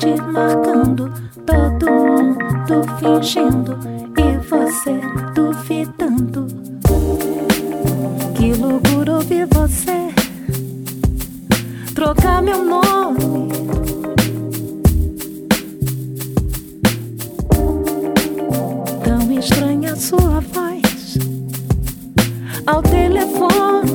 te marcando, todo mundo fingindo e você duvidando. Que loucura ouvir você trocar meu nome. Tão estranha sua voz ao telefone.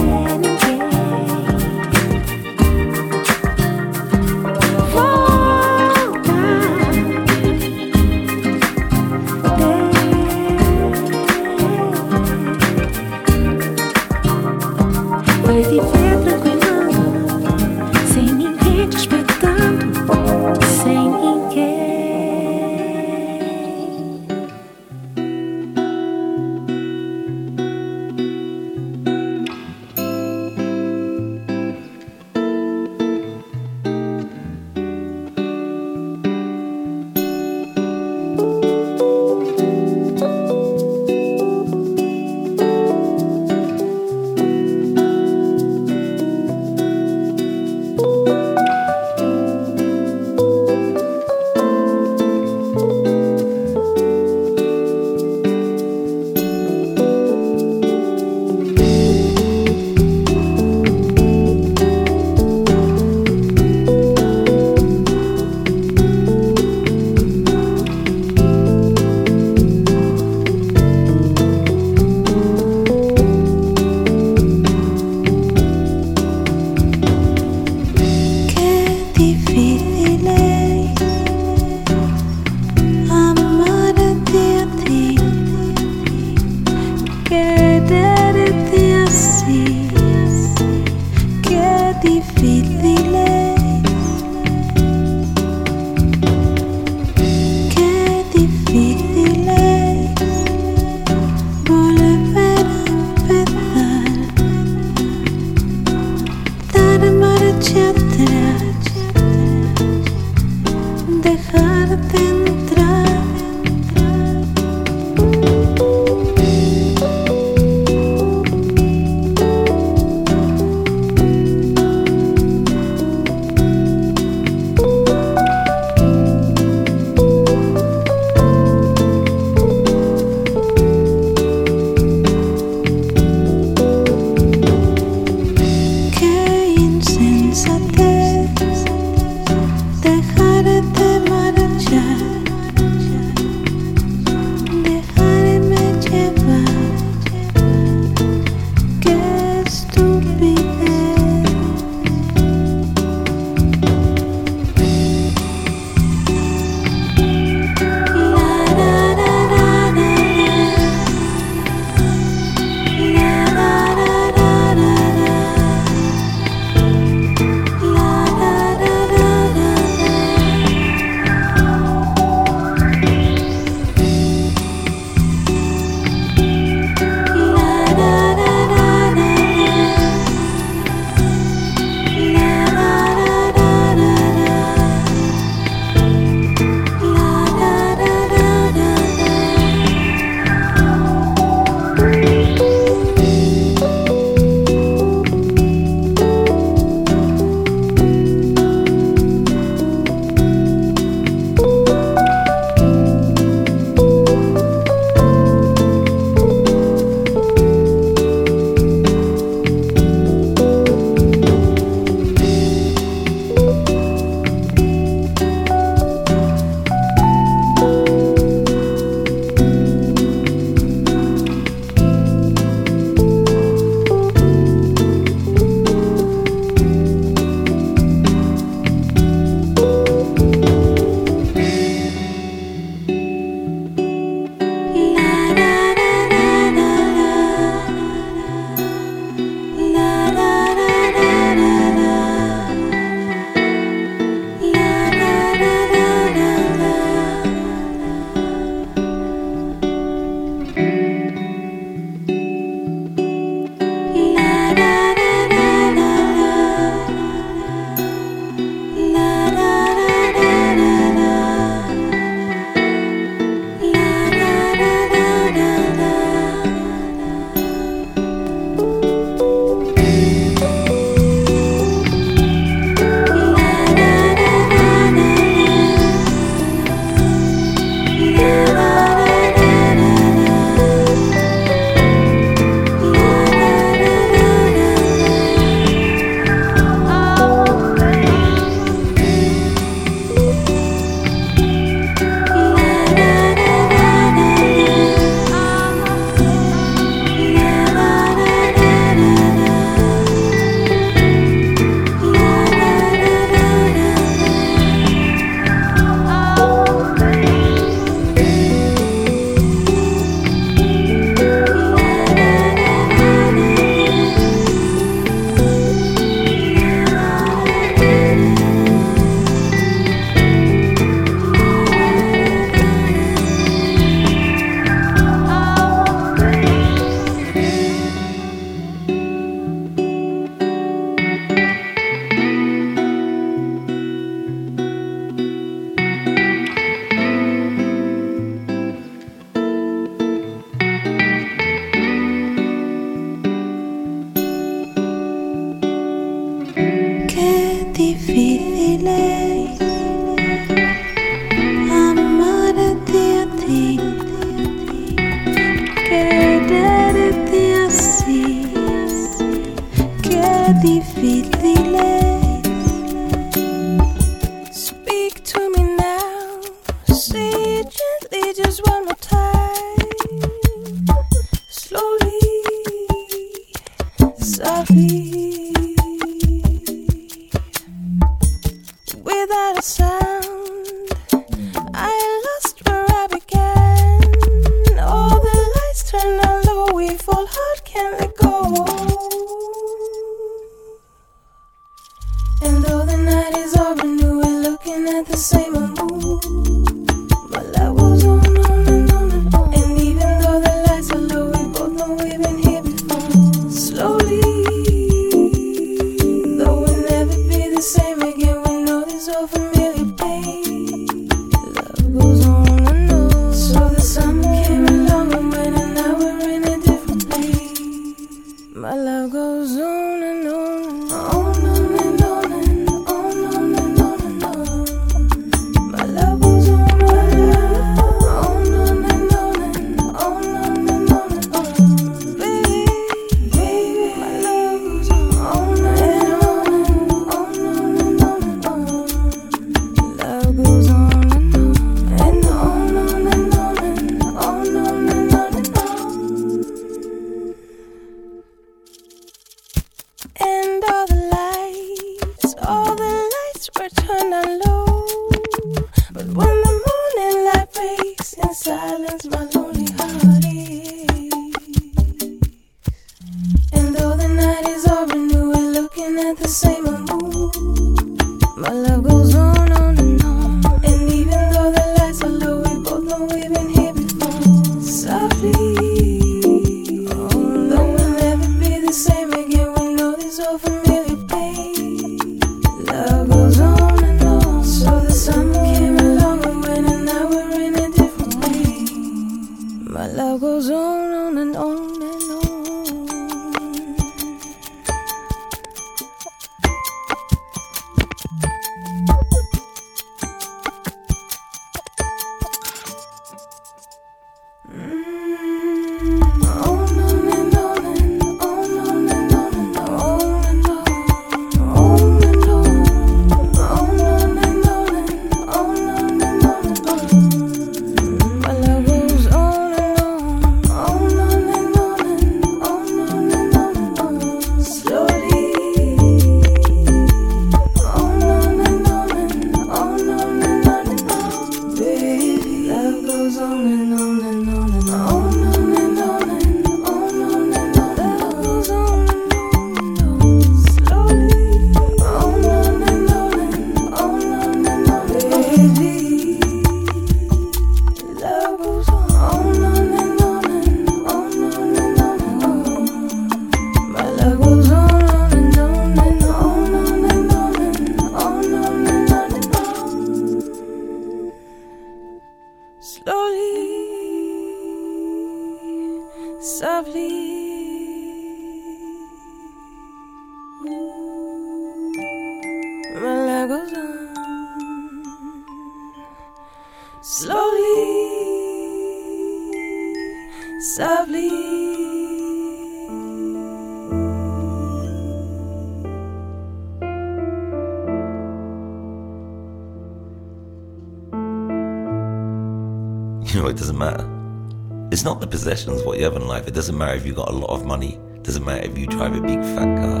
It's not the possessions, what you have in life. It doesn't matter if you've got a lot of money. It doesn't matter if you drive a big fat car.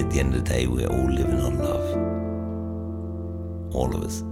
At the end of the day, we're all living on love. All of us.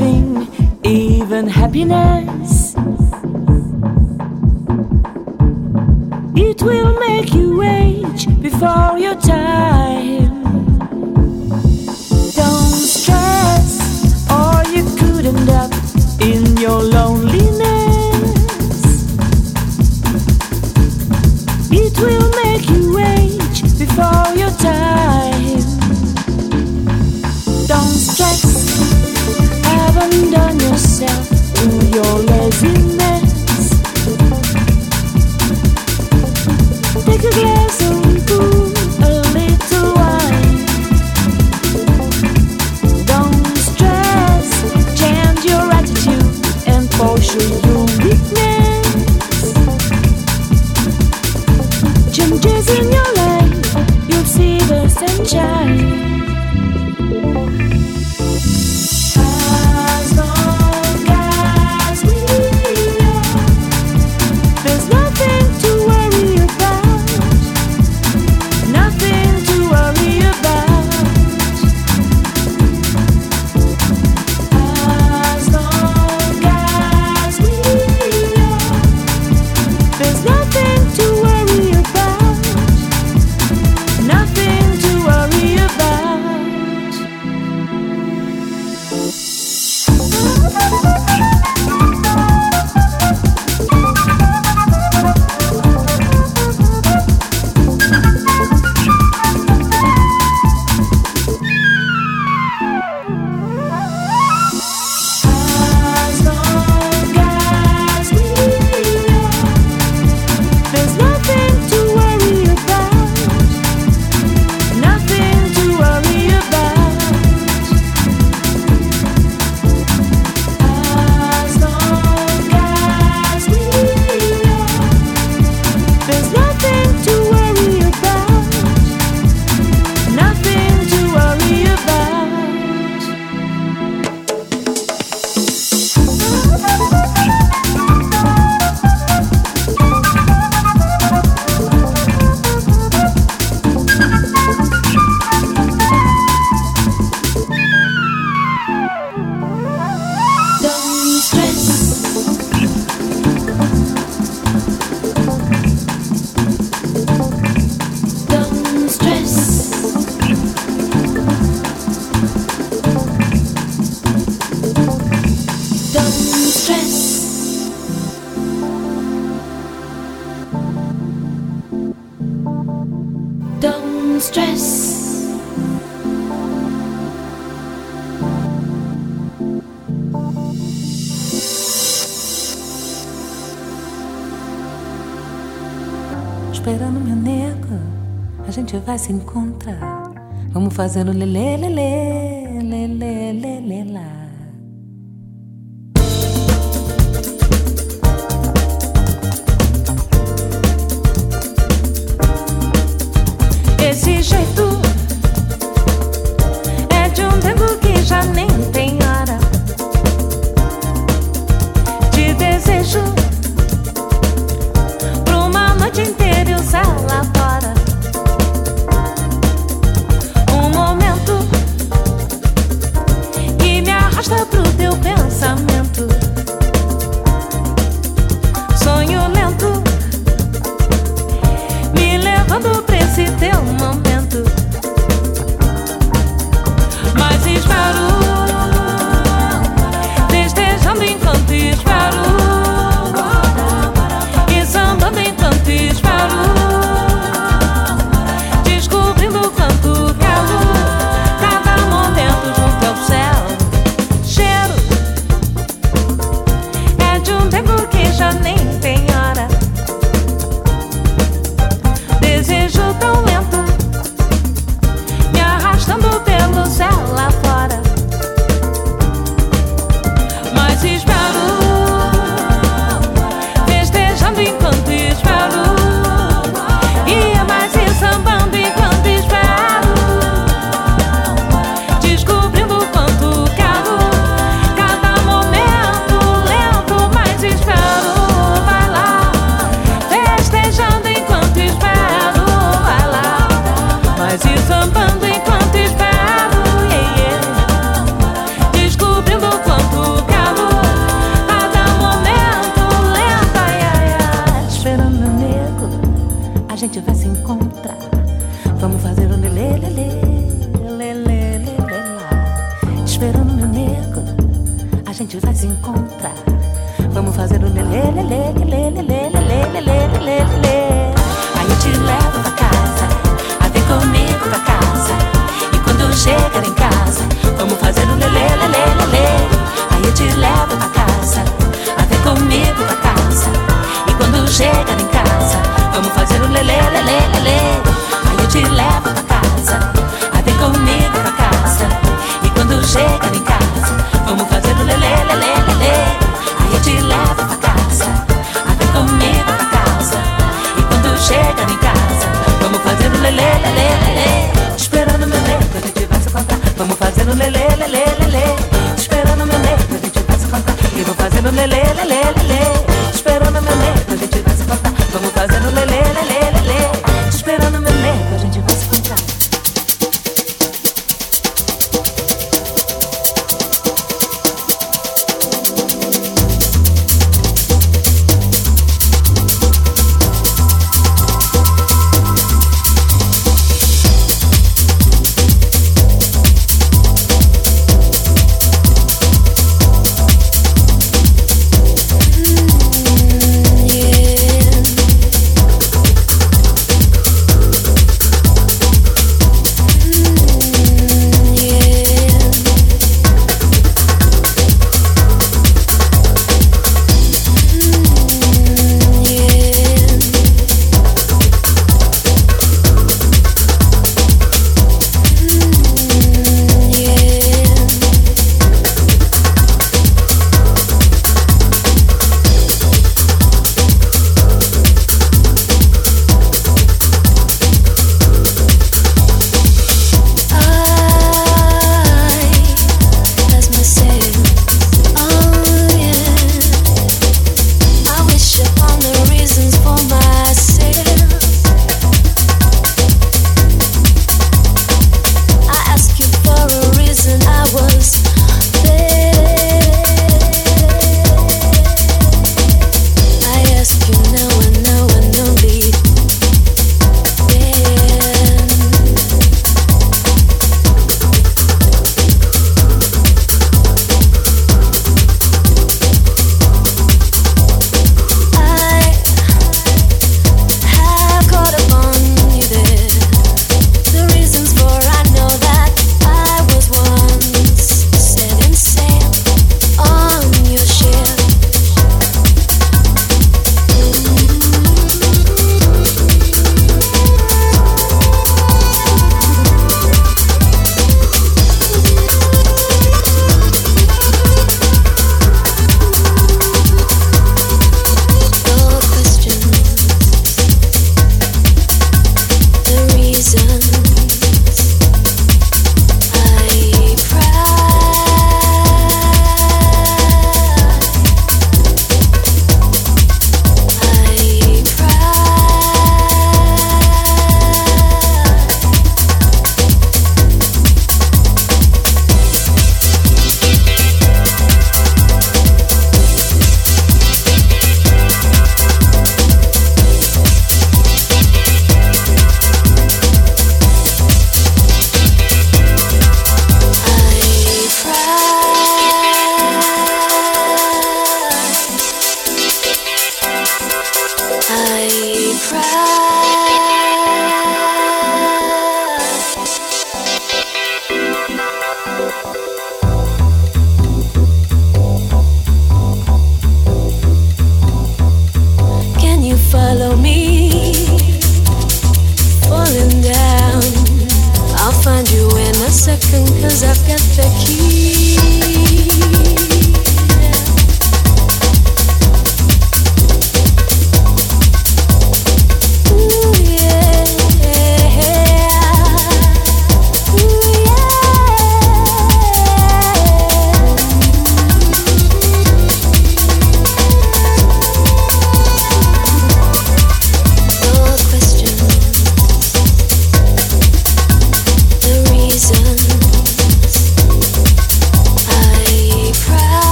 everything, even happiness. It will make you age before your time. Vai se encontrar. Vamos fazendo lelê, lelê, lelê, lelê,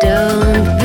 don't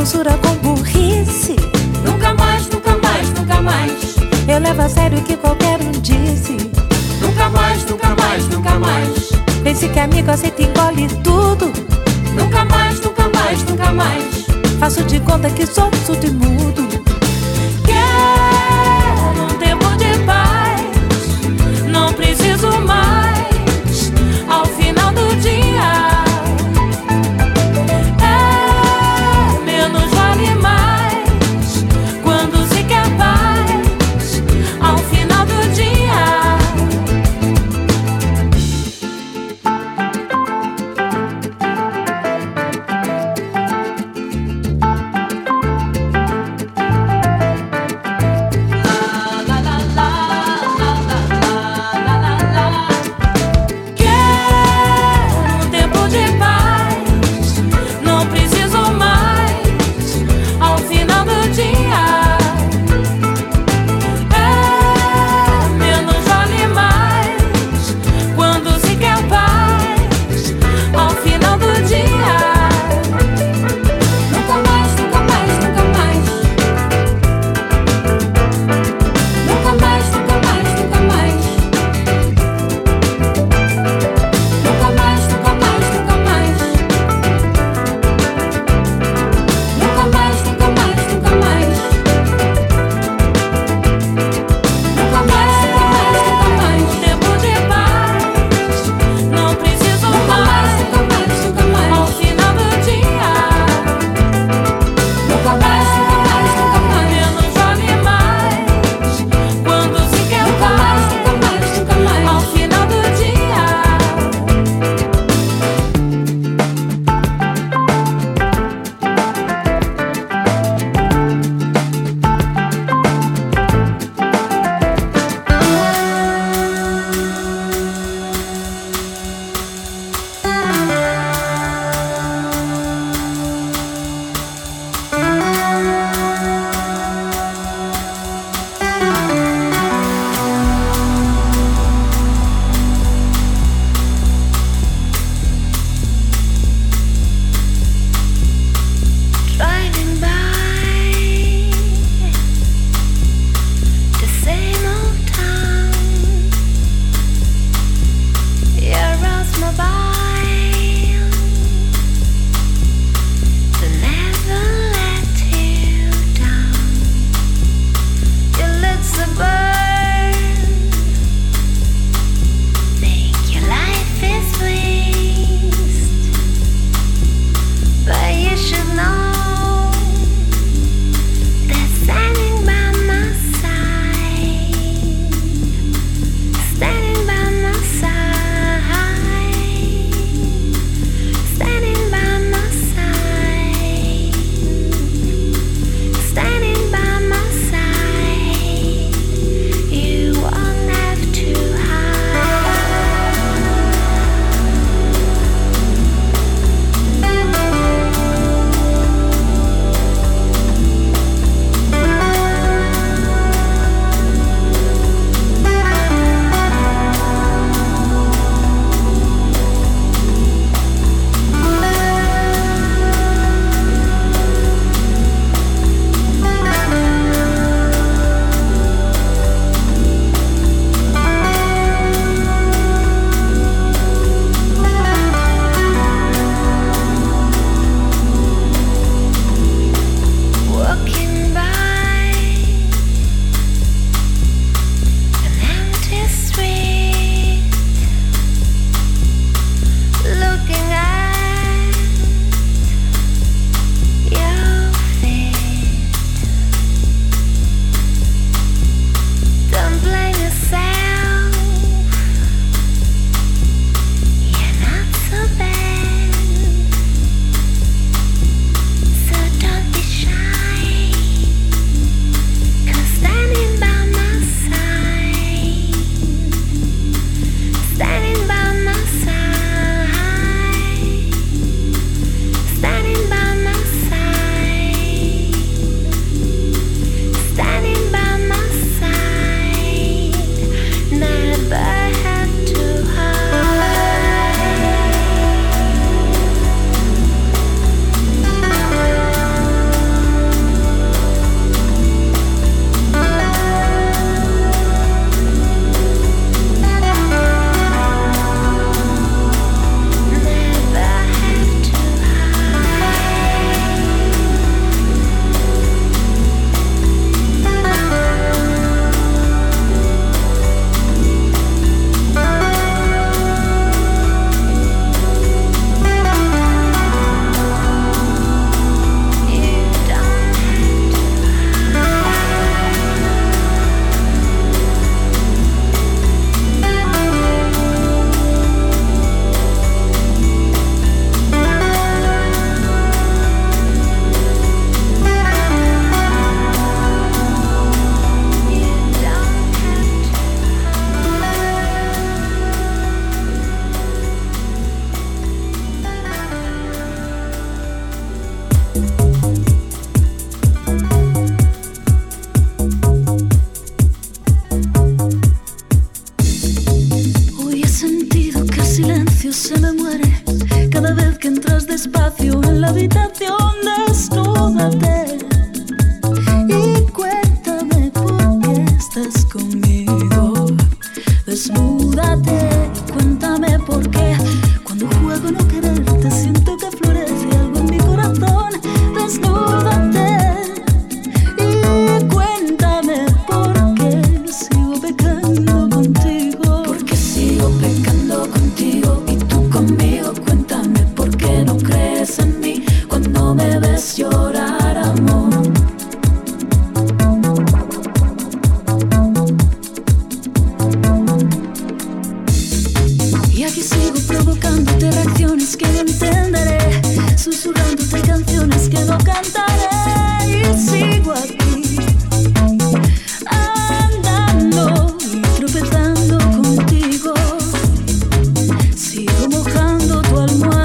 Doçura com burrice. Nunca mais, nunca mais, nunca mais. Eu levo a sério o que qualquer um disse. Nunca mais, nunca mais, nunca mais. Pense que amigo aceita e engole tudo. Nunca mais, nunca mais, nunca mais. Faço de conta que sou surdo e mudo. Quero um tempo de paz. Não preciso mais. 多么。